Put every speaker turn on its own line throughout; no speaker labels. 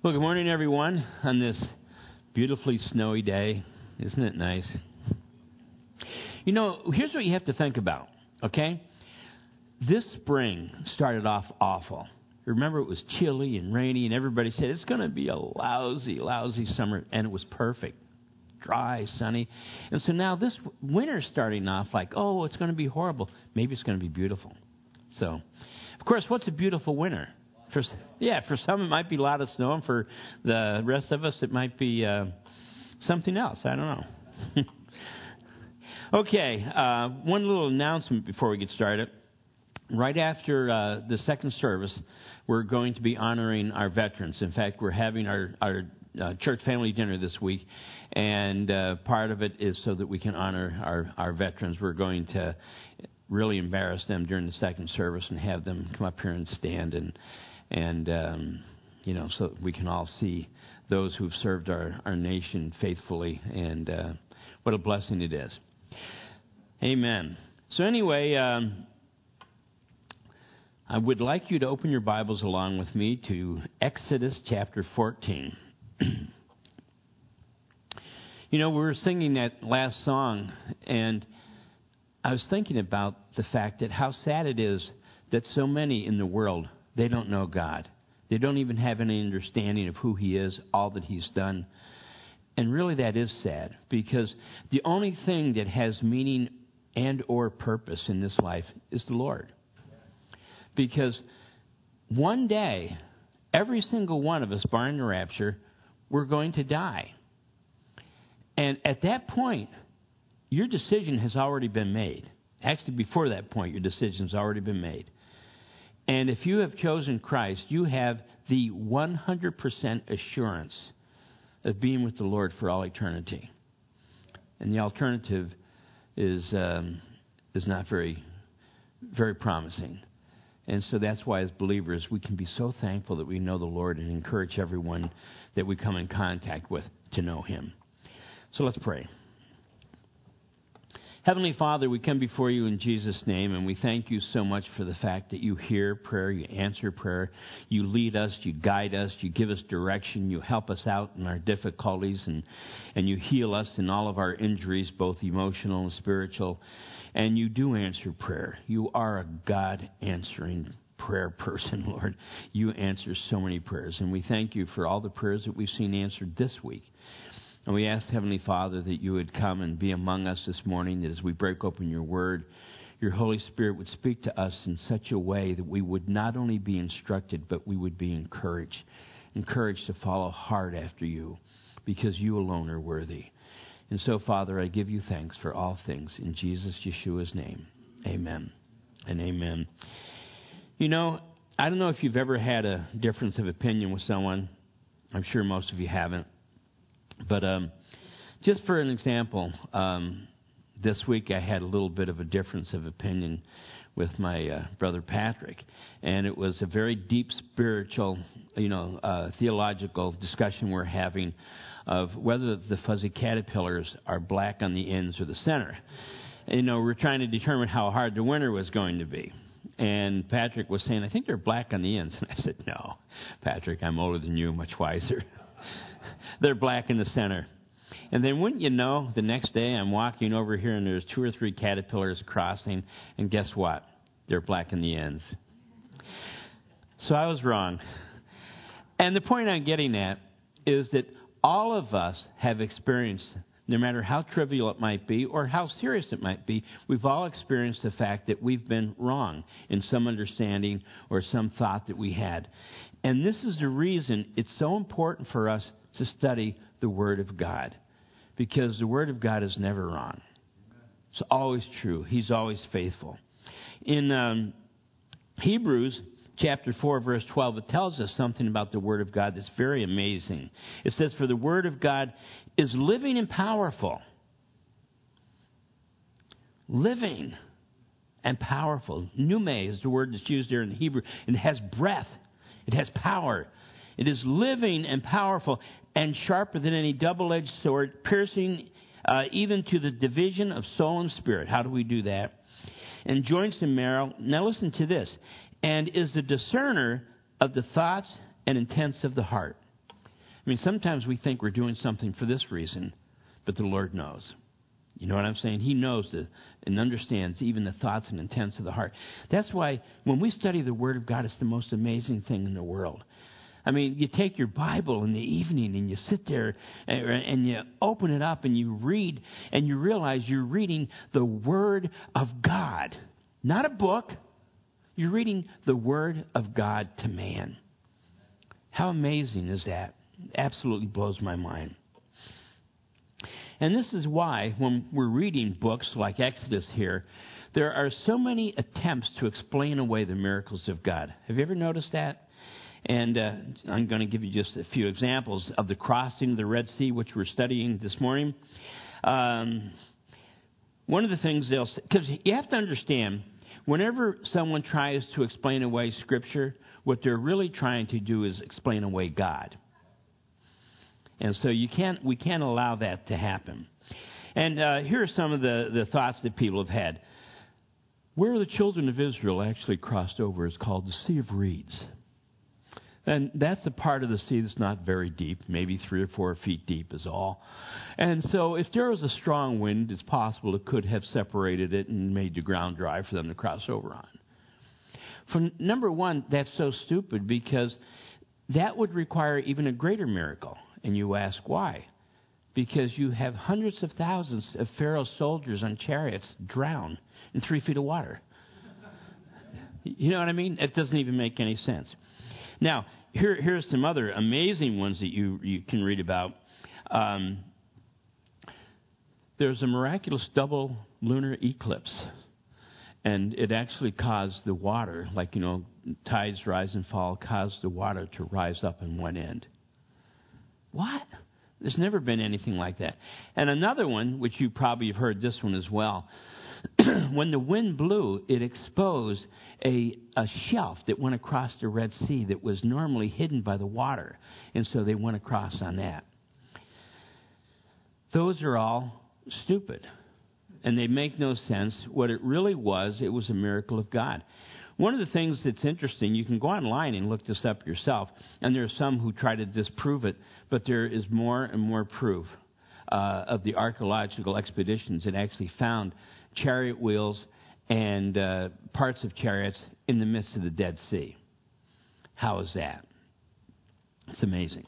Well, good morning, everyone, on this beautifully snowy day. Isn't it nice? You know, here's what you have to think about, okay? This spring started off awful. Remember, it was chilly and rainy, and everybody said it's going to be a lousy, lousy summer, and it was perfect. Dry, sunny. And so now this winter's starting off like, oh, it's going to be horrible. Maybe it's going to be beautiful. So, of course, what's a beautiful winter? For, yeah, for some it might be a lot of snow, and for the rest of us it might be uh, something else. I don't know. okay, uh, one little announcement before we get started. Right after uh, the second service, we're going to be honoring our veterans. In fact, we're having our, our uh, church family dinner this week, and uh, part of it is so that we can honor our, our veterans. We're going to really embarrass them during the second service and have them come up here and stand and and um, you know, so we can all see those who've served our, our nation faithfully, and uh, what a blessing it is. Amen. So, anyway, um, I would like you to open your Bibles along with me to Exodus chapter 14. you know, we were singing that last song, and I was thinking about the fact that how sad it is that so many in the world they don't know God. They don't even have any understanding of who He is, all that He's done. And really that is sad because the only thing that has meaning and or purpose in this life is the Lord. Because one day, every single one of us, barring the rapture, we're going to die. And at that point, your decision has already been made. Actually, before that point, your decision has already been made. And if you have chosen Christ, you have the 100% assurance of being with the Lord for all eternity. And the alternative is, um, is not very, very promising. And so that's why, as believers, we can be so thankful that we know the Lord and encourage everyone that we come in contact with to know Him. So let's pray. Heavenly Father, we come before you in Jesus' name, and we thank you so much for the fact that you hear prayer, you answer prayer, you lead us, you guide us, you give us direction, you help us out in our difficulties, and, and you heal us in all of our injuries, both emotional and spiritual. And you do answer prayer. You are a God answering prayer person, Lord. You answer so many prayers, and we thank you for all the prayers that we've seen answered this week. And we ask, Heavenly Father, that you would come and be among us this morning, that as we break open your word, your Holy Spirit would speak to us in such a way that we would not only be instructed, but we would be encouraged. Encouraged to follow hard after you, because you alone are worthy. And so, Father, I give you thanks for all things. In Jesus Yeshua's name, amen and amen. You know, I don't know if you've ever had a difference of opinion with someone. I'm sure most of you haven't. But um, just for an example, um, this week I had a little bit of a difference of opinion with my uh, brother Patrick, and it was a very deep spiritual, you know, uh, theological discussion we're having of whether the fuzzy caterpillars are black on the ends or the center. You know, we're trying to determine how hard the winter was going to be. And Patrick was saying, I think they're black on the ends. And I said, No, Patrick, I'm older than you, much wiser. they're black in the center. And then wouldn't you know, the next day I'm walking over here and there's two or three caterpillars crossing, and guess what? They're black in the ends. So I was wrong. And the point I'm getting at is that all of us have experienced, no matter how trivial it might be or how serious it might be, we've all experienced the fact that we've been wrong in some understanding or some thought that we had. And this is the reason it's so important for us to study the Word of God. Because the Word of God is never wrong. It's always true. He's always faithful. In um, Hebrews chapter 4, verse 12, it tells us something about the Word of God that's very amazing. It says, For the Word of God is living and powerful. Living and powerful. Pneuma is the word that's used there in Hebrew, it has breath, it has power. It is living and powerful and sharper than any double edged sword, piercing uh, even to the division of soul and spirit. How do we do that? And joints and marrow. Now listen to this. And is the discerner of the thoughts and intents of the heart. I mean, sometimes we think we're doing something for this reason, but the Lord knows. You know what I'm saying? He knows the, and understands even the thoughts and intents of the heart. That's why when we study the Word of God, it's the most amazing thing in the world. I mean, you take your Bible in the evening and you sit there and, and you open it up and you read and you realize you're reading the Word of God. Not a book. You're reading the Word of God to man. How amazing is that? absolutely blows my mind. And this is why, when we're reading books like Exodus here, there are so many attempts to explain away the miracles of God. Have you ever noticed that? And uh, I'm going to give you just a few examples of the crossing of the Red Sea, which we're studying this morning. Um, one of the things they'll because you have to understand, whenever someone tries to explain away Scripture, what they're really trying to do is explain away God. And so you can't, we can't allow that to happen. And uh, here are some of the, the thoughts that people have had. Where the children of Israel actually crossed over is called the Sea of Reeds. And that's the part of the sea that's not very deep, maybe three or four feet deep is all. And so if there was a strong wind, it's possible it could have separated it and made the ground dry for them to cross over on. For number one, that's so stupid because that would require even a greater miracle. And you ask why? Because you have hundreds of thousands of Pharaoh's soldiers on chariots drown in three feet of water. You know what I mean? It doesn't even make any sense. Now, here, here's some other amazing ones that you, you can read about. Um, there's a miraculous double lunar eclipse, and it actually caused the water, like, you know, tides rise and fall, caused the water to rise up in one end. What? There's never been anything like that. And another one, which you probably have heard this one as well. when the wind blew, it exposed a, a shelf that went across the Red Sea that was normally hidden by the water. And so they went across on that. Those are all stupid. And they make no sense. What it really was, it was a miracle of God. One of the things that's interesting, you can go online and look this up yourself, and there are some who try to disprove it, but there is more and more proof uh, of the archaeological expeditions that actually found chariot wheels and uh, parts of chariots in the midst of the Dead Sea. How is that? It's amazing.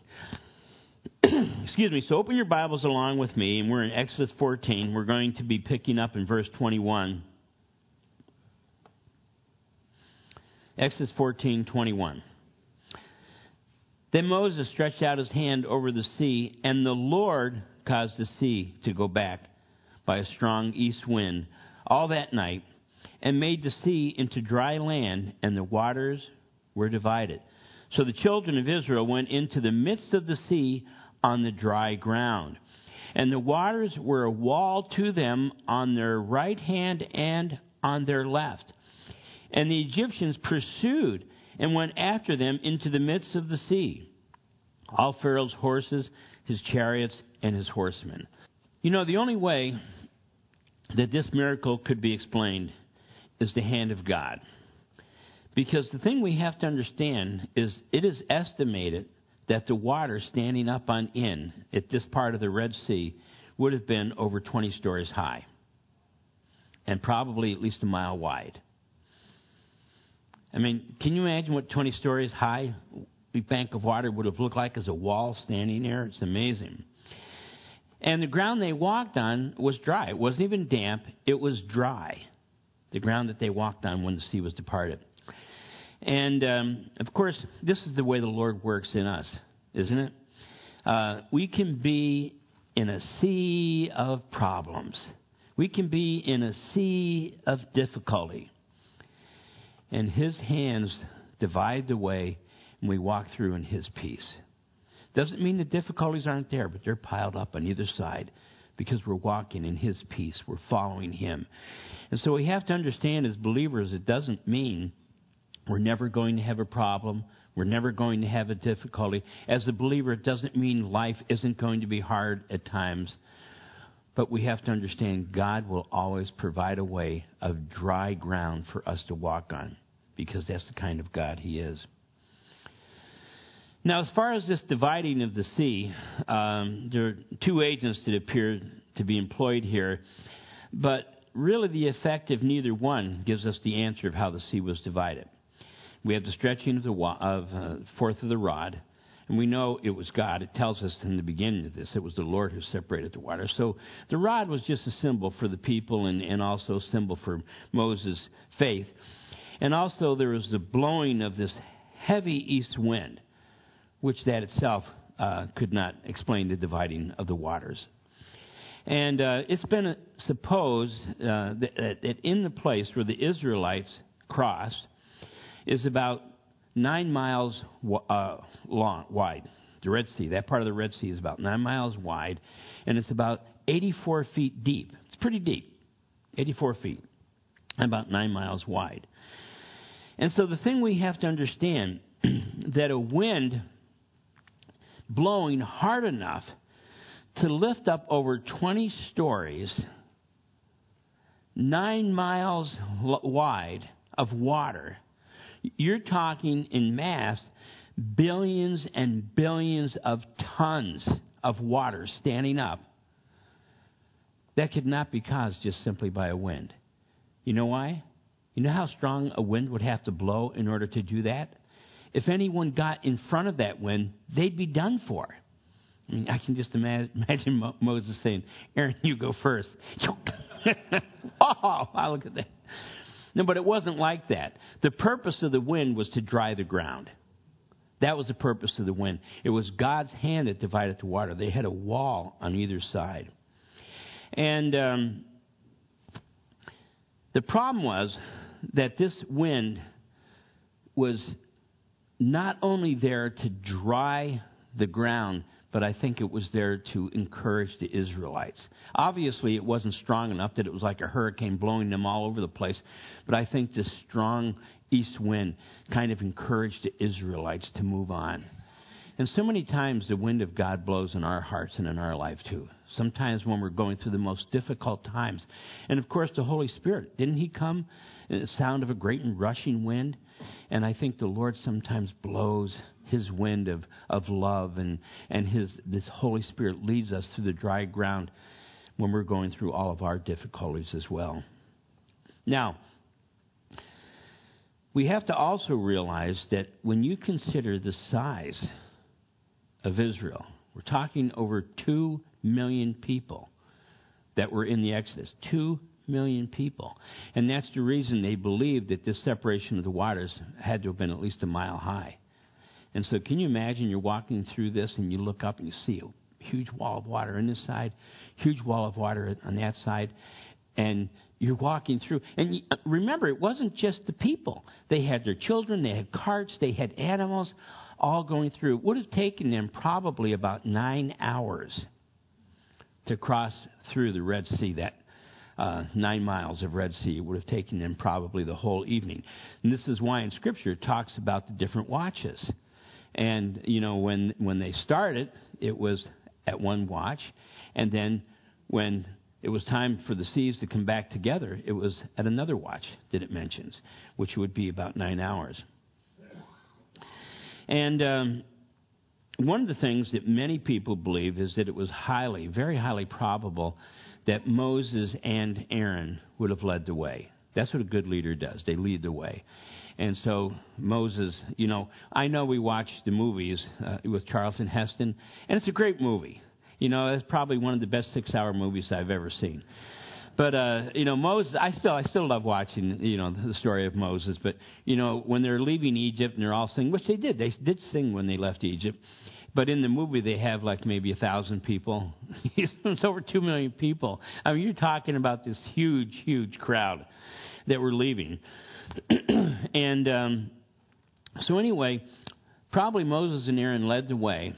Excuse me. So open your Bibles along with me, and we're in Exodus 14. We're going to be picking up in verse 21. Exodus 14:21. Then Moses stretched out his hand over the sea, and the Lord caused the sea to go back by a strong east wind all that night, and made the sea into dry land, and the waters were divided. So the children of Israel went into the midst of the sea on the dry ground. And the waters were a wall to them on their right hand and on their left. And the Egyptians pursued and went after them into the midst of the sea. All Pharaoh's horses, his chariots, and his horsemen. You know, the only way that this miracle could be explained is the hand of God. Because the thing we have to understand is it is estimated that the water standing up on in at this part of the Red Sea would have been over 20 stories high and probably at least a mile wide. I mean, can you imagine what 20 stories high a bank of water would have looked like as a wall standing there? It's amazing. And the ground they walked on was dry. It wasn't even damp, it was dry. The ground that they walked on when the sea was departed. And um, of course, this is the way the Lord works in us, isn't it? Uh, we can be in a sea of problems. We can be in a sea of difficulty and his hands divide the way, and we walk through in his peace. Doesn't mean the difficulties aren't there, but they're piled up on either side because we're walking in his peace. We're following him. And so we have to understand as believers, it doesn't mean we're never going to have a problem. We're never going to have a difficulty. As a believer, it doesn't mean life isn't going to be hard at times. But we have to understand God will always provide a way of dry ground for us to walk on because that's the kind of God He is. Now, as far as this dividing of the sea, um, there are two agents that appear to be employed here, but really the effect of neither one gives us the answer of how the sea was divided. We have the stretching of the of, uh, forth of the rod, and we know it was God. It tells us in the beginning of this it was the Lord who separated the water. So the rod was just a symbol for the people and, and also a symbol for Moses' faith. And also there was the blowing of this heavy east wind which that itself uh, could not explain the dividing of the waters. And uh, it's been supposed uh, that, that, in the place where the Israelites crossed is about nine miles uh, long, wide. The Red Sea, that part of the Red Sea is about nine miles wide, and it's about 84 feet deep. It's pretty deep, 84 feet, and about nine miles wide. And so the thing we have to understand that a wind blowing hard enough to lift up over 20 stories, nine miles wide of water. You're talking in mass billions and billions of tons of water standing up. That could not be caused just simply by a wind. You know why? You know how strong a wind would have to blow in order to do that? If anyone got in front of that wind, they'd be done for. I, mean, I can just imagine Moses saying, Aaron, you go first. oh, wow, look at that. No, but it wasn't like that. The purpose of the wind was to dry the ground. That was the purpose of the wind. It was God's hand that divided the water. They had a wall on either side. And um, the problem was that this wind was not only there to dry the ground, but I think it was there to encourage the Israelites. Obviously, it wasn't strong enough that it was like a hurricane blowing them all over the place, but I think this strong east wind kind of encouraged the Israelites to move on. And so many times the wind of God blows in our hearts and in our life too. Sometimes when we're going through the most difficult times. And of course, the Holy Spirit. Didn't He come in the sound of a great and rushing wind? And I think the Lord sometimes blows His wind of, of love and, and His, this Holy Spirit leads us through the dry ground when we're going through all of our difficulties as well. Now, we have to also realize that when you consider the size of Israel, we're talking over 2 million people that were in the Exodus. 2 million people. And that's the reason they believed that this separation of the waters had to have been at least a mile high. And so, can you imagine you're walking through this and you look up and you see a huge wall of water on this side, huge wall of water on that side, and you're walking through. And you, uh, remember, it wasn't just the people. They had their children, they had carts, they had animals, all going through. Would have taken them probably about nine hours to cross through the Red Sea, that uh, nine miles of Red Sea. Would have taken them probably the whole evening. And this is why in Scripture it talks about the different watches. And, you know, when, when they started, it was at one watch. And then when it was time for the seas to come back together, it was at another watch that it mentions, which would be about nine hours. And um, one of the things that many people believe is that it was highly, very highly probable that Moses and Aaron would have led the way. That's what a good leader does. They lead the way. And so Moses, you know, I know we watched the movies uh, with Charlton Heston, and it's a great movie. You know, it's probably one of the best six-hour movies I've ever seen. But uh, you know, Moses, I still I still love watching you know the story of Moses. But you know, when they're leaving Egypt and they're all singing, which they did, they did sing when they left Egypt. But in the movie, they have like maybe a thousand people. it's over two million people. I mean, you're talking about this huge, huge crowd that were leaving. and um, so, anyway, probably Moses and Aaron led the way.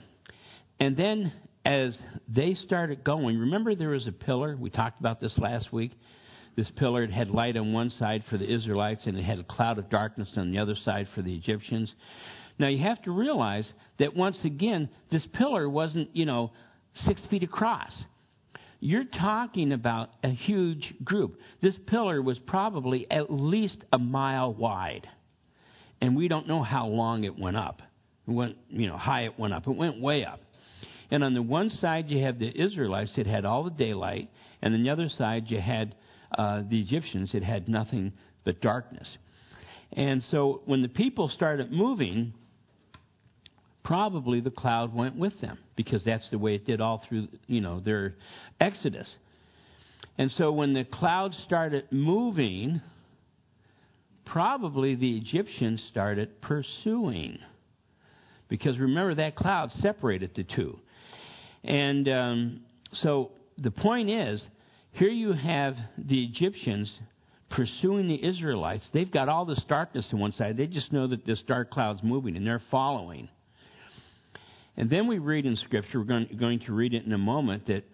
And then, as they started going, remember there was a pillar? We talked about this last week. This pillar had light on one side for the Israelites, and it had a cloud of darkness on the other side for the Egyptians. Now you have to realize that once again, this pillar wasn't, you know, six feet across. You're talking about a huge group. This pillar was probably at least a mile wide. And we don't know how long it went up. It went, you know, high it went up. It went way up. And on the one side you have the Israelites that had all the daylight, and on the other side you had uh, the Egyptians that had nothing but darkness. And so when the people started moving, probably the cloud went with them because that's the way it did all through, you know, their exodus. And so when the cloud started moving, probably the Egyptians started pursuing. Because remember, that cloud separated the two. And um, so the point is here you have the Egyptians pursuing the Israelites. They've got all this darkness to one side. They just know that this dark cloud's moving and they're following. And then we read in Scripture, we're going, going to read it in a moment, that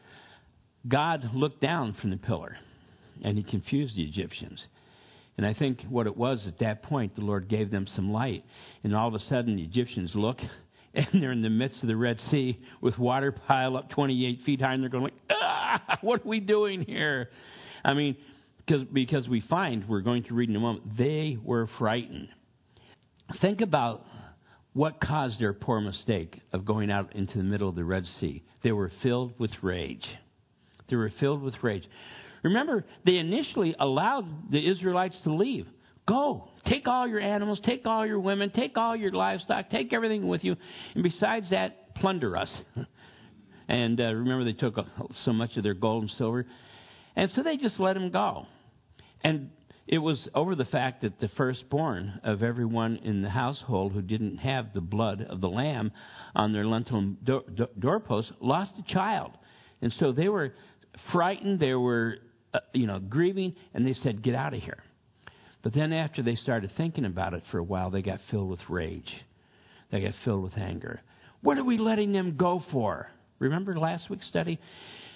God looked down from the pillar and he confused the Egyptians. And I think what it was at that point, the Lord gave them some light. And all of a sudden, the Egyptians look, and they're in the midst of the Red Sea with water pile up 28 feet high, and they're going like, ah, what are we doing here? I mean, because, because we find, we're going to read in a moment, they were frightened. Think about what caused their poor mistake of going out into the middle of the Red Sea. They were filled with rage. They were filled with rage. Remember, they initially allowed the Israelites to leave. Go, take all your animals, take all your women, take all your livestock, take everything with you, and besides that, plunder us. and uh, remember, they took so much of their gold and silver. And so they just let them go. And it was over the fact that the firstborn of everyone in the household who didn't have the blood of the lamb on their door, door, doorpost lost a child. And so they were frightened, they were, uh, you know, grieving, and they said, Get out of here. But then after they started thinking about it for a while, they got filled with rage. They got filled with anger. What are we letting them go for? Remember last week's study?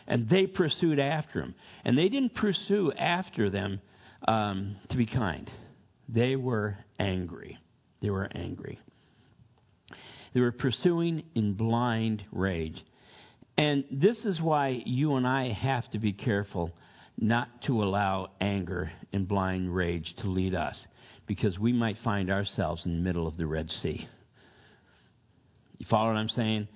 And they pursued after him. And they didn't pursue after them um, to be kind. They were angry. They were angry. They were pursuing in blind rage. And this is why you and I have to be careful not to allow anger and blind rage to lead us, because we might find ourselves in the middle of the Red Sea. You follow what I'm saying?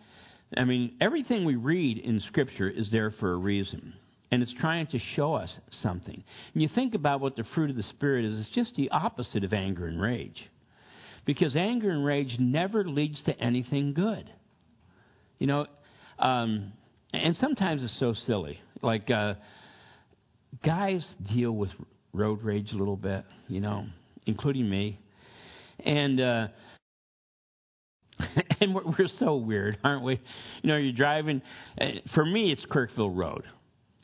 I mean, everything we read in Scripture is there for a reason and it's trying to show us something. And you think about what the fruit of the Spirit is, it's just the opposite of anger and rage. Because anger and rage never leads to anything good. You know, um, and sometimes it's so silly. Like, uh, guys deal with road rage a little bit, you know, including me. And, uh, and we're, we're so weird, aren't we? You know, you're driving. Uh, for me, it's Kirkville Road.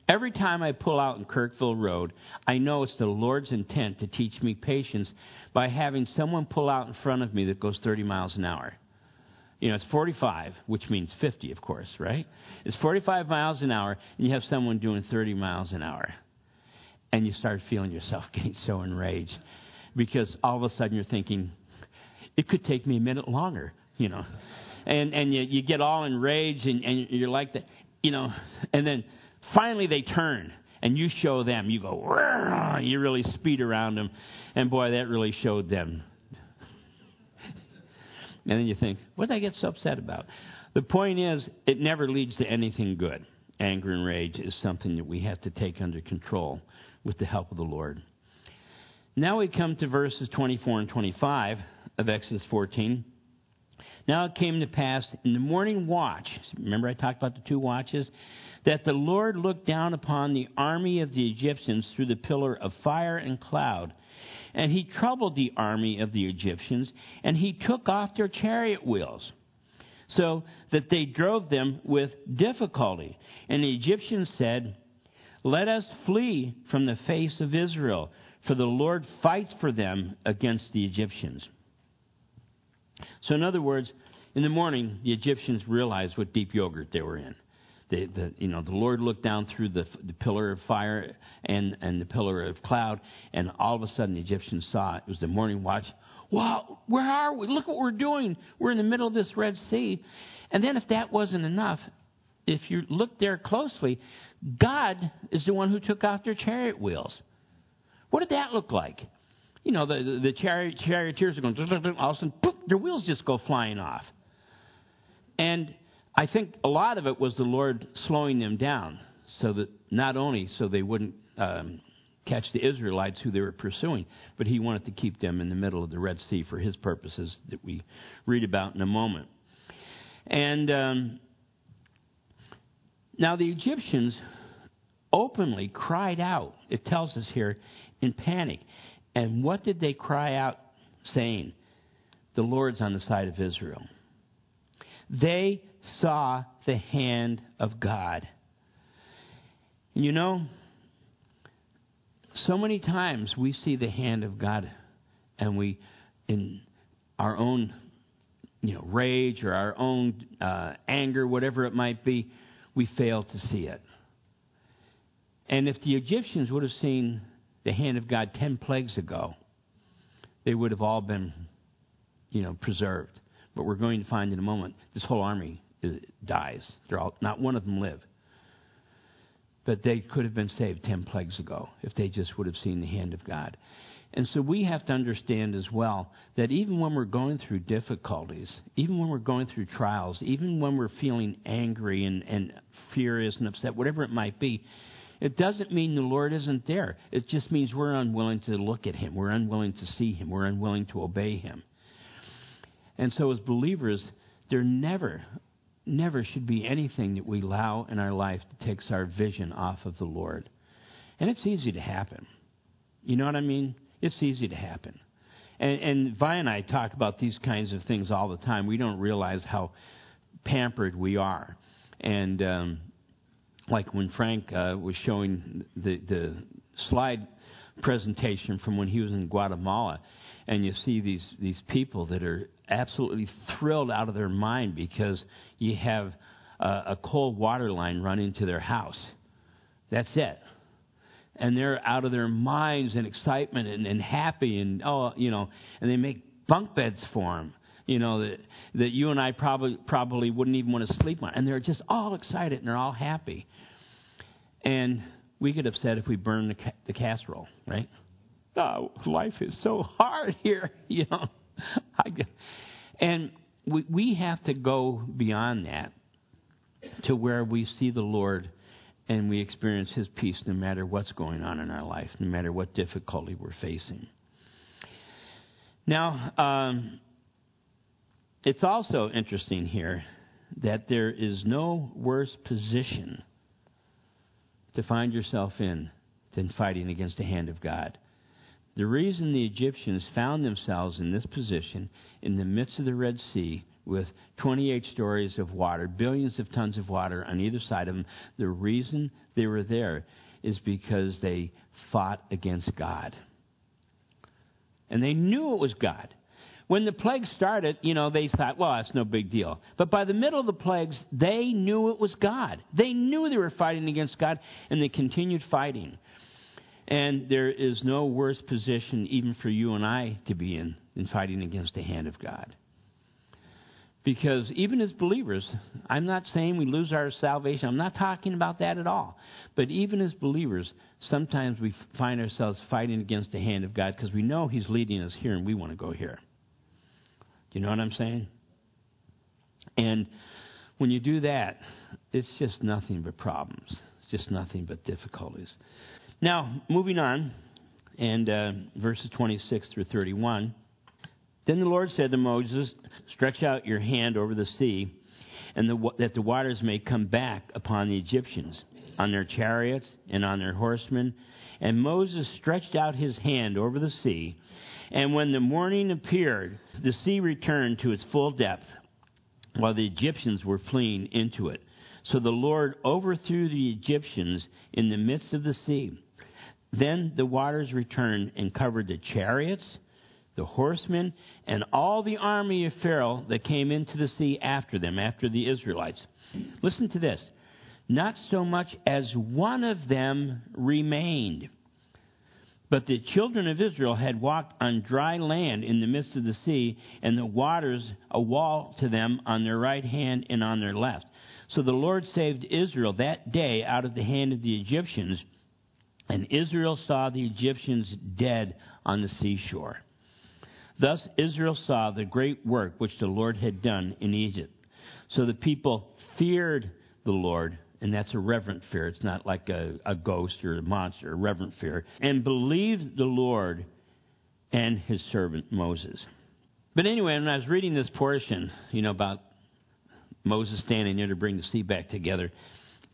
Every time I pull out in Kirkville Road, I know it's the Lord's intent to teach me patience by having someone pull out in front of me that goes 30 miles an hour. You know, it's 45, which means 50, of course, right? It's 45 miles an hour, and you have someone doing 30 miles an hour. And you start feeling yourself getting so enraged because all of a sudden you're thinking, it could take me a minute longer, you know. And, and you, you get all enraged, and, and you're like that, you know, and then Finally, they turn, and you show them. You go, you really speed around them. And boy, that really showed them. and then you think, what did I get so upset about? The point is, it never leads to anything good. Anger and rage is something that we have to take under control with the help of the Lord. Now we come to verses 24 and 25 of Exodus 14. Now it came to pass in the morning watch. Remember, I talked about the two watches? that the Lord looked down upon the army of the Egyptians through the pillar of fire and cloud. And he troubled the army of the Egyptians, and he took off their chariot wheels, so that they drove them with difficulty. And the Egyptians said, Let us flee from the face of Israel, for the Lord fights for them against the Egyptians. So, in other words, in the morning, the Egyptians realized what deep yogurt they were in the, the, you know, the Lord looked down through the, the pillar of fire and, and the pillar of cloud, and all of a sudden the Egyptians saw it. It was the morning watch. Wow, where are we? Look what we're doing. We're in the middle of this Red Sea. And then, if that wasn't enough, if you look there closely, God is the one who took off their chariot wheels. What did that look like? You know, the, the, chariot, charioteers are going, all of a sudden, poof, their wheels just go flying off. And I think a lot of it was the Lord slowing them down so that not only so they wouldn't um, catch the Israelites who they were pursuing, but he wanted to keep them in the middle of the Red Sea for his purposes that we read about in a moment. And um, now the Egyptians openly cried out, it tells us here, in panic. And what did they cry out saying? The Lord's on the side of Israel. They saw the hand of God. And you know, so many times we see the hand of God and we, in our own you know, rage or our own uh, anger, whatever it might be, we fail to see it. And if the Egyptians would have seen the hand of God ten plagues ago, they would have all been, you know, preserved. But we're going to find in a moment this whole army is, dies. They're all, not one of them live. But they could have been saved ten plagues ago if they just would have seen the hand of God. And so we have to understand as well that even when we're going through difficulties, even when we're going through trials, even when we're feeling angry and, and furious and upset, whatever it might be, it doesn't mean the Lord isn't there. It just means we're unwilling to look at Him. We're unwilling to see Him. We're unwilling to obey Him. And so, as believers, there never, never should be anything that we allow in our life that takes our vision off of the Lord. And it's easy to happen. You know what I mean? It's easy to happen. And, and Vi and I talk about these kinds of things all the time. We don't realize how pampered we are. And um, like when Frank uh, was showing the, the slide presentation from when he was in Guatemala, and you see these, these people that are absolutely thrilled out of their mind because you have a, a cold water line running to their house. That's it and they're out of their minds and excitement and, and happy and oh you know and they make bunk beds for them you know that that you and I probably probably wouldn't even want to sleep on. And they're just all excited and they're all happy. And we get upset if we burn the, ca- the casserole right? Oh life is so hard here you know. I, and we we have to go beyond that to where we see the Lord and we experience His peace no matter what's going on in our life, no matter what difficulty we're facing. Now, um, it's also interesting here that there is no worse position to find yourself in than fighting against the hand of God. The reason the Egyptians found themselves in this position in the midst of the Red Sea with 28 stories of water, billions of tons of water on either side of them. The reason they were there is because they fought against God. And they knew it was God. When the plague started, you know, they thought, well, that's no big deal. But by the middle of the plagues, they knew it was God. They knew they were fighting against God, and they continued fighting. And there is no worse position, even for you and I, to be in than fighting against the hand of God. Because even as believers, I'm not saying we lose our salvation. I'm not talking about that at all. But even as believers, sometimes we find ourselves fighting against the hand of God because we know He's leading us here and we want to go here. Do you know what I'm saying? And when you do that, it's just nothing but problems. It's just nothing but difficulties. Now, moving on, and uh, verses 26 through 31. Then the Lord said to Moses, Stretch out your hand over the sea, and the, that the waters may come back upon the Egyptians, on their chariots and on their horsemen. And Moses stretched out his hand over the sea, and when the morning appeared, the sea returned to its full depth, while the Egyptians were fleeing into it. So the Lord overthrew the Egyptians in the midst of the sea. Then the waters returned and covered the chariots the horsemen, and all the army of Pharaoh that came into the sea after them, after the Israelites. Listen to this. Not so much as one of them remained. But the children of Israel had walked on dry land in the midst of the sea, and the waters a wall to them on their right hand and on their left. So the Lord saved Israel that day out of the hand of the Egyptians, and Israel saw the Egyptians dead on the seashore. Thus Israel saw the great work which the Lord had done in Egypt. So the people feared the Lord, and that's a reverent fear. It's not like a, a ghost or a monster, a reverent fear. And believed the Lord and his servant Moses. But anyway, when I was reading this portion, you know, about Moses standing there to bring the sea back together,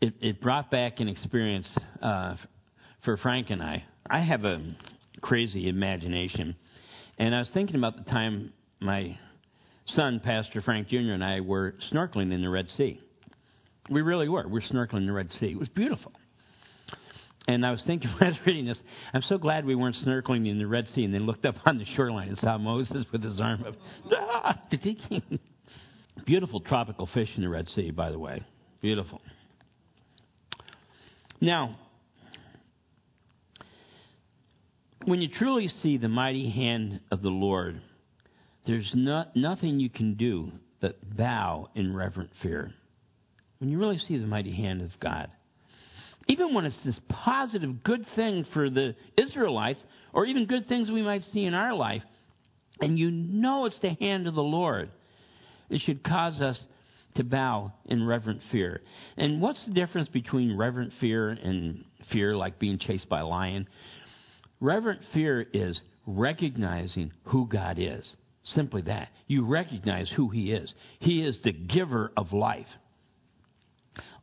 it, it brought back an experience uh, for Frank and I. I have a crazy imagination. And I was thinking about the time my son, Pastor Frank Jr., and I were snorkeling in the Red Sea. We really were. We were snorkeling in the Red Sea. It was beautiful. And I was thinking when I was reading this, I'm so glad we weren't snorkeling in the Red Sea and then looked up on the shoreline and saw Moses with his arm up. Ah, beautiful tropical fish in the Red Sea, by the way. Beautiful. Now, when you truly see the mighty hand of the Lord, there's not, nothing you can do but bow in reverent fear. When you really see the mighty hand of God, even when it's this positive, good thing for the Israelites, or even good things we might see in our life, and you know it's the hand of the Lord, it should cause us to bow in reverent fear. And what's the difference between reverent fear and fear like being chased by a lion? Reverent fear is recognizing who God is. Simply that. You recognize who He is. He is the giver of life.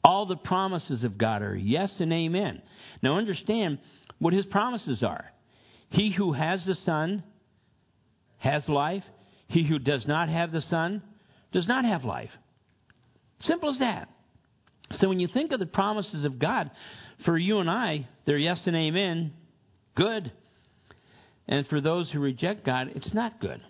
All the promises of God are yes and amen. Now understand what His promises are. He who has the Son has life. He who does not have the Son does not have life. Simple as that. So when you think of the promises of God for you and I, they're yes and amen good. And for those who reject God, it's not good.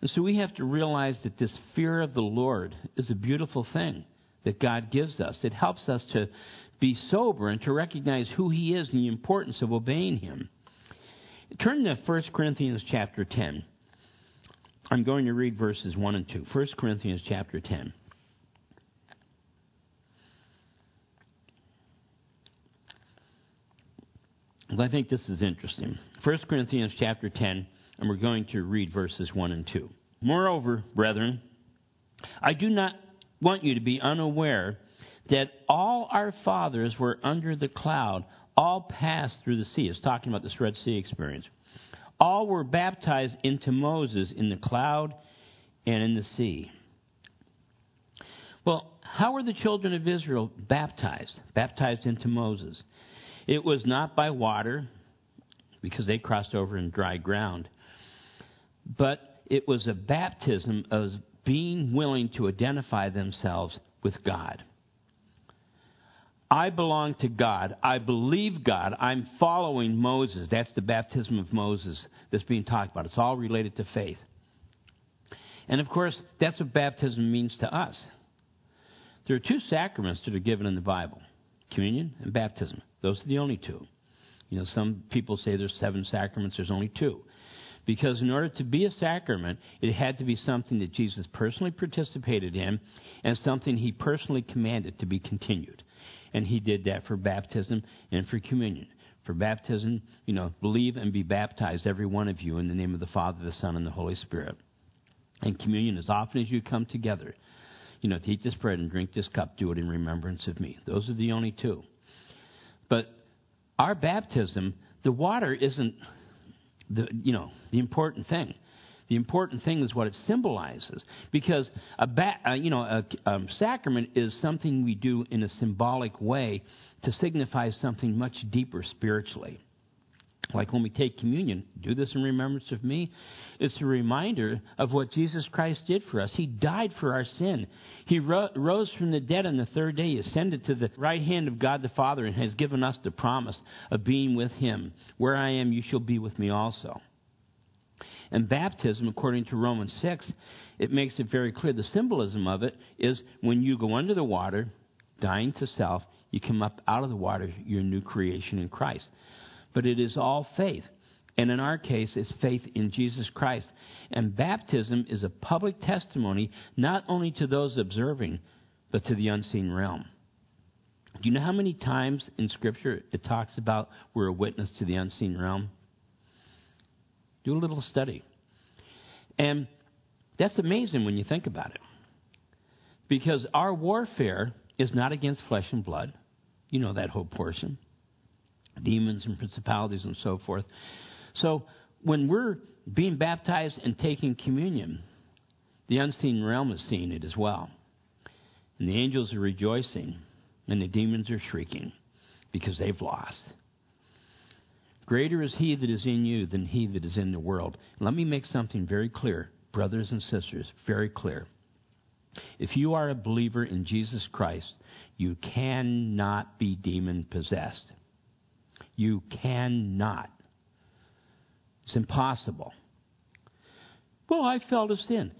And so we have to realize that this fear of the Lord is a beautiful thing that God gives us. It helps us to be sober and to recognize who He is and the importance of obeying Him. Turn to 1 Corinthians chapter 10. I'm going to read verses 1 and 2. 1 Corinthians chapter 10. I think this is interesting. 1 Corinthians chapter 10, and we're going to read verses 1 and 2. Moreover, brethren, I do not want you to be unaware that all our fathers were under the cloud, all passed through the sea. It's talking about this Red Sea experience. All were baptized into Moses in the cloud and in the sea. Well, how were the children of Israel baptized? Baptized into Moses. It was not by water, because they crossed over in dry ground, but it was a baptism of being willing to identify themselves with God. I belong to God. I believe God. I'm following Moses. That's the baptism of Moses that's being talked about. It's all related to faith. And of course, that's what baptism means to us. There are two sacraments that are given in the Bible communion and baptism. Those are the only two. You know, some people say there's seven sacraments, there's only two. Because in order to be a sacrament, it had to be something that Jesus personally participated in and something he personally commanded to be continued. And he did that for baptism and for communion. For baptism, you know, believe and be baptized, every one of you, in the name of the Father, the Son, and the Holy Spirit. And communion, as often as you come together, you know, to eat this bread and drink this cup, do it in remembrance of me. Those are the only two. But our baptism, the water isn't the you know the important thing. The important thing is what it symbolizes, because a ba- uh, you know a um, sacrament is something we do in a symbolic way to signify something much deeper spiritually. Like when we take communion, do this in remembrance of me. It's a reminder of what Jesus Christ did for us. He died for our sin. He ro- rose from the dead on the third day, ascended to the right hand of God the Father, and has given us the promise of being with Him. Where I am, you shall be with me also. And baptism, according to Romans 6, it makes it very clear. The symbolism of it is when you go under the water, dying to self, you come up out of the water, you're a new creation in Christ but it is all faith. And in our case, it's faith in Jesus Christ. And baptism is a public testimony not only to those observing, but to the unseen realm. Do you know how many times in Scripture it talks about we're a witness to the unseen realm? Do a little study. And that's amazing when you think about it. Because our warfare is not against flesh and blood. You know that whole portion. Demons and principalities and so forth. So when we're being baptized and taking communion, the unseen realm is seeing it as well. And the angels are rejoicing, and the demons are shrieking because they've lost. Greater is he that is in you than he that is in the world. Let me make something very clear, brothers and sisters, very clear. If you are a believer in Jesus Christ, you cannot be demon possessed. You cannot. It's impossible. Well, I fell to sin.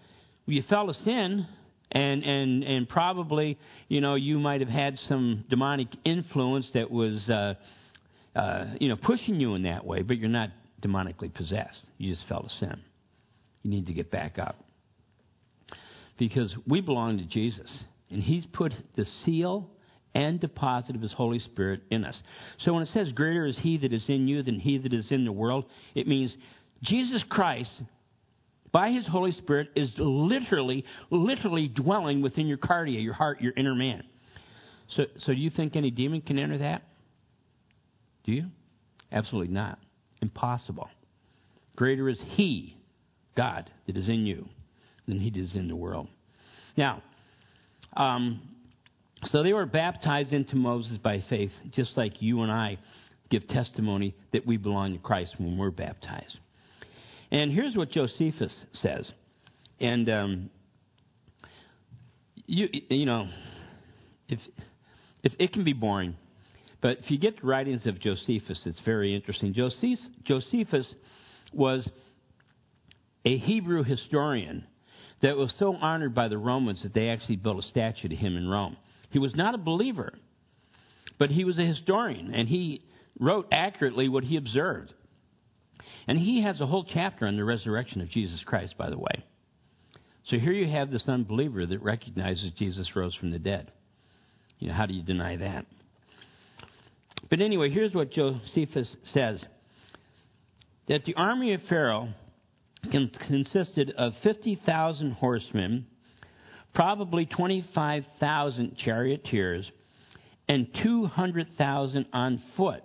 Well, you fell to sin, and and and probably you know you might have had some demonic influence that was uh, uh, you know pushing you in that way, but you're not demonically possessed. You just fell to sin. You need to get back up because we belong to Jesus, and He's put the seal and deposit of His Holy Spirit in us. So when it says, Greater is He that is in you than He that is in the world, it means Jesus Christ, by His Holy Spirit, is literally, literally dwelling within your cardia, your heart, your inner man. So, so do you think any demon can enter that? Do you? Absolutely not. Impossible. Greater is He, God, that is in you than He is in the world. Now, um, so they were baptized into Moses by faith, just like you and I give testimony that we belong to Christ when we're baptized. And here's what Josephus says. And, um, you, you know, if, if, it can be boring, but if you get the writings of Josephus, it's very interesting. Josephus was a Hebrew historian that was so honored by the Romans that they actually built a statue to him in Rome. He was not a believer, but he was a historian, and he wrote accurately what he observed. And he has a whole chapter on the resurrection of Jesus Christ, by the way. So here you have this unbeliever that recognizes Jesus rose from the dead. You know, how do you deny that? But anyway, here's what Josephus says that the army of Pharaoh consisted of 50,000 horsemen, probably 25,000 charioteers, and 200,000 on foot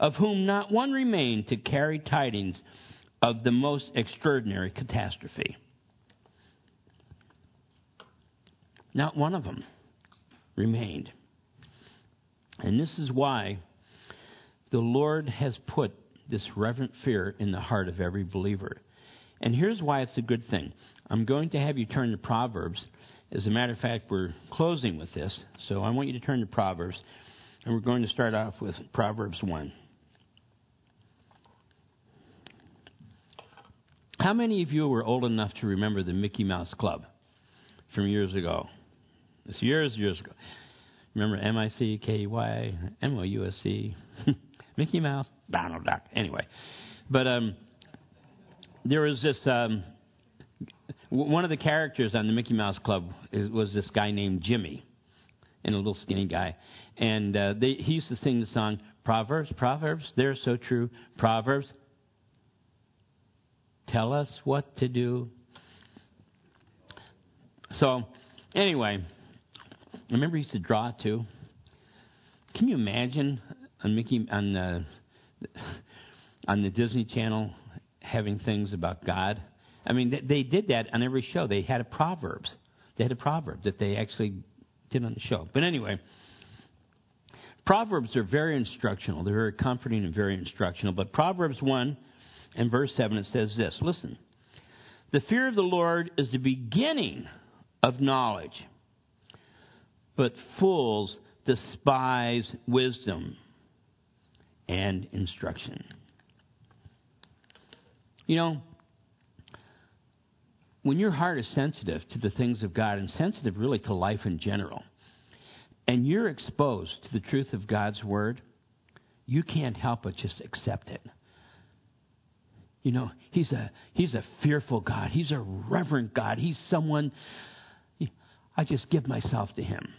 of whom not one remained to carry tidings of the most extraordinary catastrophe. Not one of them remained. And this is why the Lord has put this reverent fear in the heart of every believer. And here's why it's a good thing. I'm going to have you turn to Proverbs. As a matter of fact, we're closing with this, so I want you to turn to Proverbs. And we're going to start off with Proverbs 1. How many of you were old enough to remember the Mickey Mouse Club from years ago? It's years, years ago. Remember M I C K Y M O U S C, Mickey Mouse, Donald Duck. Anyway, but um, there was this um, one of the characters on the Mickey Mouse Club was this guy named Jimmy, and a little skinny guy, and uh, they, he used to sing the song Proverbs, Proverbs, they're so true. Proverbs, tell us what to do. So, anyway, I remember he used to draw too. Can you imagine on Mickey on the on the Disney Channel having things about God? I mean, they, they did that on every show. They had a proverbs. They had a proverb that they actually did on the show. But anyway, proverbs are very instructional. They're very comforting and very instructional. But Proverbs one and verse 7, it says this Listen, the fear of the Lord is the beginning of knowledge, but fools despise wisdom and instruction. You know, when your heart is sensitive to the things of God and sensitive really to life in general, and you're exposed to the truth of God's Word, you can't help but just accept it. You know, he's a he's a fearful God. He's a reverent God. He's someone I just give myself to him.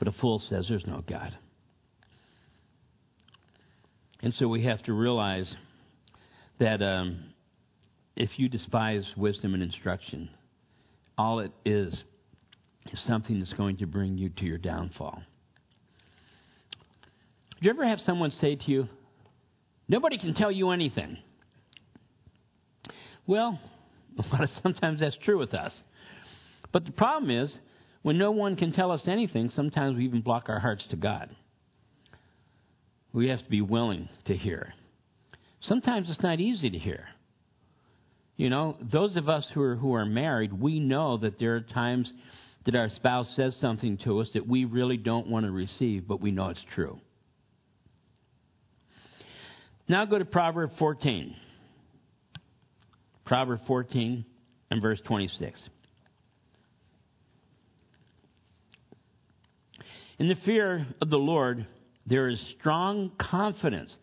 But a fool says there's no God. And so we have to realize that um, if you despise wisdom and instruction, all it is is something that's going to bring you to your downfall. Do you ever have someone say to you, Nobody can tell you anything? Well, sometimes that's true with us. But the problem is, when no one can tell us anything, sometimes we even block our hearts to God. We have to be willing to hear. Sometimes it's not easy to hear. You know, those of us who are, who are married, we know that there are times that our spouse says something to us that we really don't want to receive, but we know it's true. Now go to Proverb 14. Proverb 14 and verse 26. In the fear of the Lord, there is strong confidence.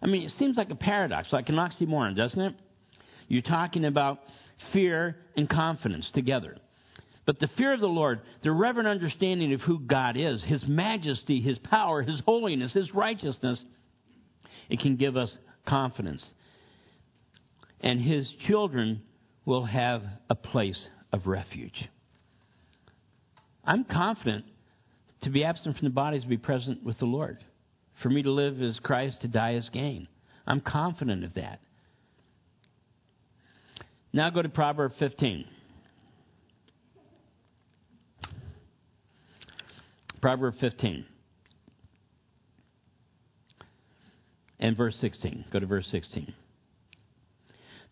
I mean, it seems like a paradox, like an oxymoron, doesn't it? You're talking about fear and confidence together. But the fear of the Lord, the reverent understanding of who God is, His majesty, His power, His holiness, His righteousness, it can give us confidence. And His children will have a place of refuge. I'm confident to be absent from the body is to be present with the Lord. For me to live is Christ, to die is gain. I'm confident of that. Now go to Proverb 15. Proverb 15. And verse 16. Go to verse 16.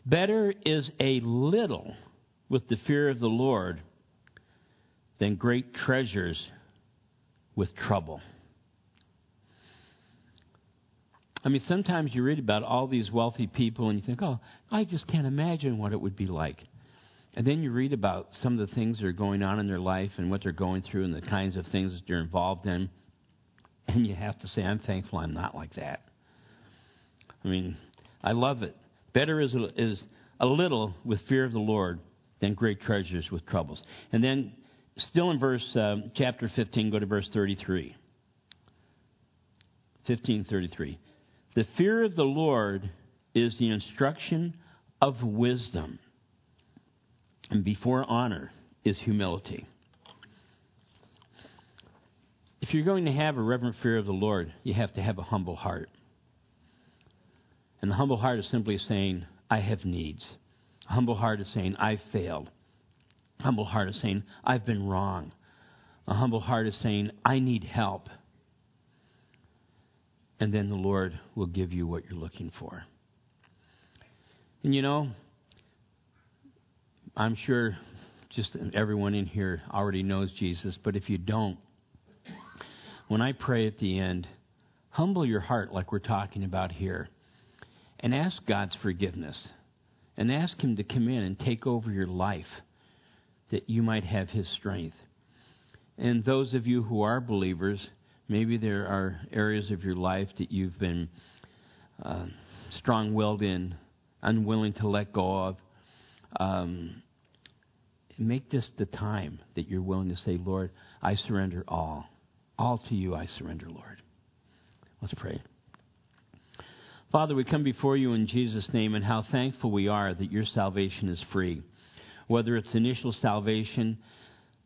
Better is a little with the fear of the Lord than great treasures with trouble. I mean, sometimes you read about all these wealthy people and you think, oh, I just can't imagine what it would be like. And then you read about some of the things that are going on in their life and what they're going through and the kinds of things that they're involved in. And you have to say, I'm thankful I'm not like that. I mean, I love it. Better is, is a little with fear of the Lord than great treasures with troubles. And then, still in verse uh, chapter 15, go to verse 33. 1533. The fear of the Lord is the instruction of wisdom, and before honor is humility. If you're going to have a reverent fear of the Lord, you have to have a humble heart. And the humble heart is simply saying, I have needs. A humble heart is saying, I've failed. A humble heart is saying, I've been wrong. A humble heart is saying, I need help and then the Lord will give you what you're looking for. And you know, I'm sure just everyone in here already knows Jesus, but if you don't, when I pray at the end, humble your heart like we're talking about here and ask God's forgiveness and ask Him to come in and take over your life that you might have His strength. And those of you who are believers, Maybe there are areas of your life that you've been uh, strong willed in, unwilling to let go of. Um, make this the time that you're willing to say, Lord, I surrender all. All to you I surrender, Lord. Let's pray. Father, we come before you in Jesus' name, and how thankful we are that your salvation is free. Whether it's initial salvation,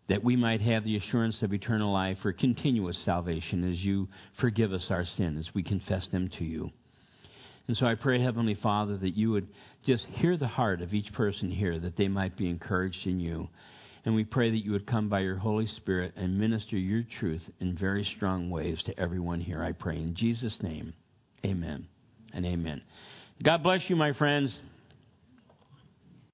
that we might have the assurance of eternal life or continuous salvation as you forgive us our sins, as we confess them to you. And so I pray, Heavenly Father, that you would just hear the heart of each person here, that they might be encouraged in you. And we pray that you would come by your Holy Spirit and minister your truth in very strong ways to everyone here. I pray in Jesus' name. Amen and amen. God bless you, my friends.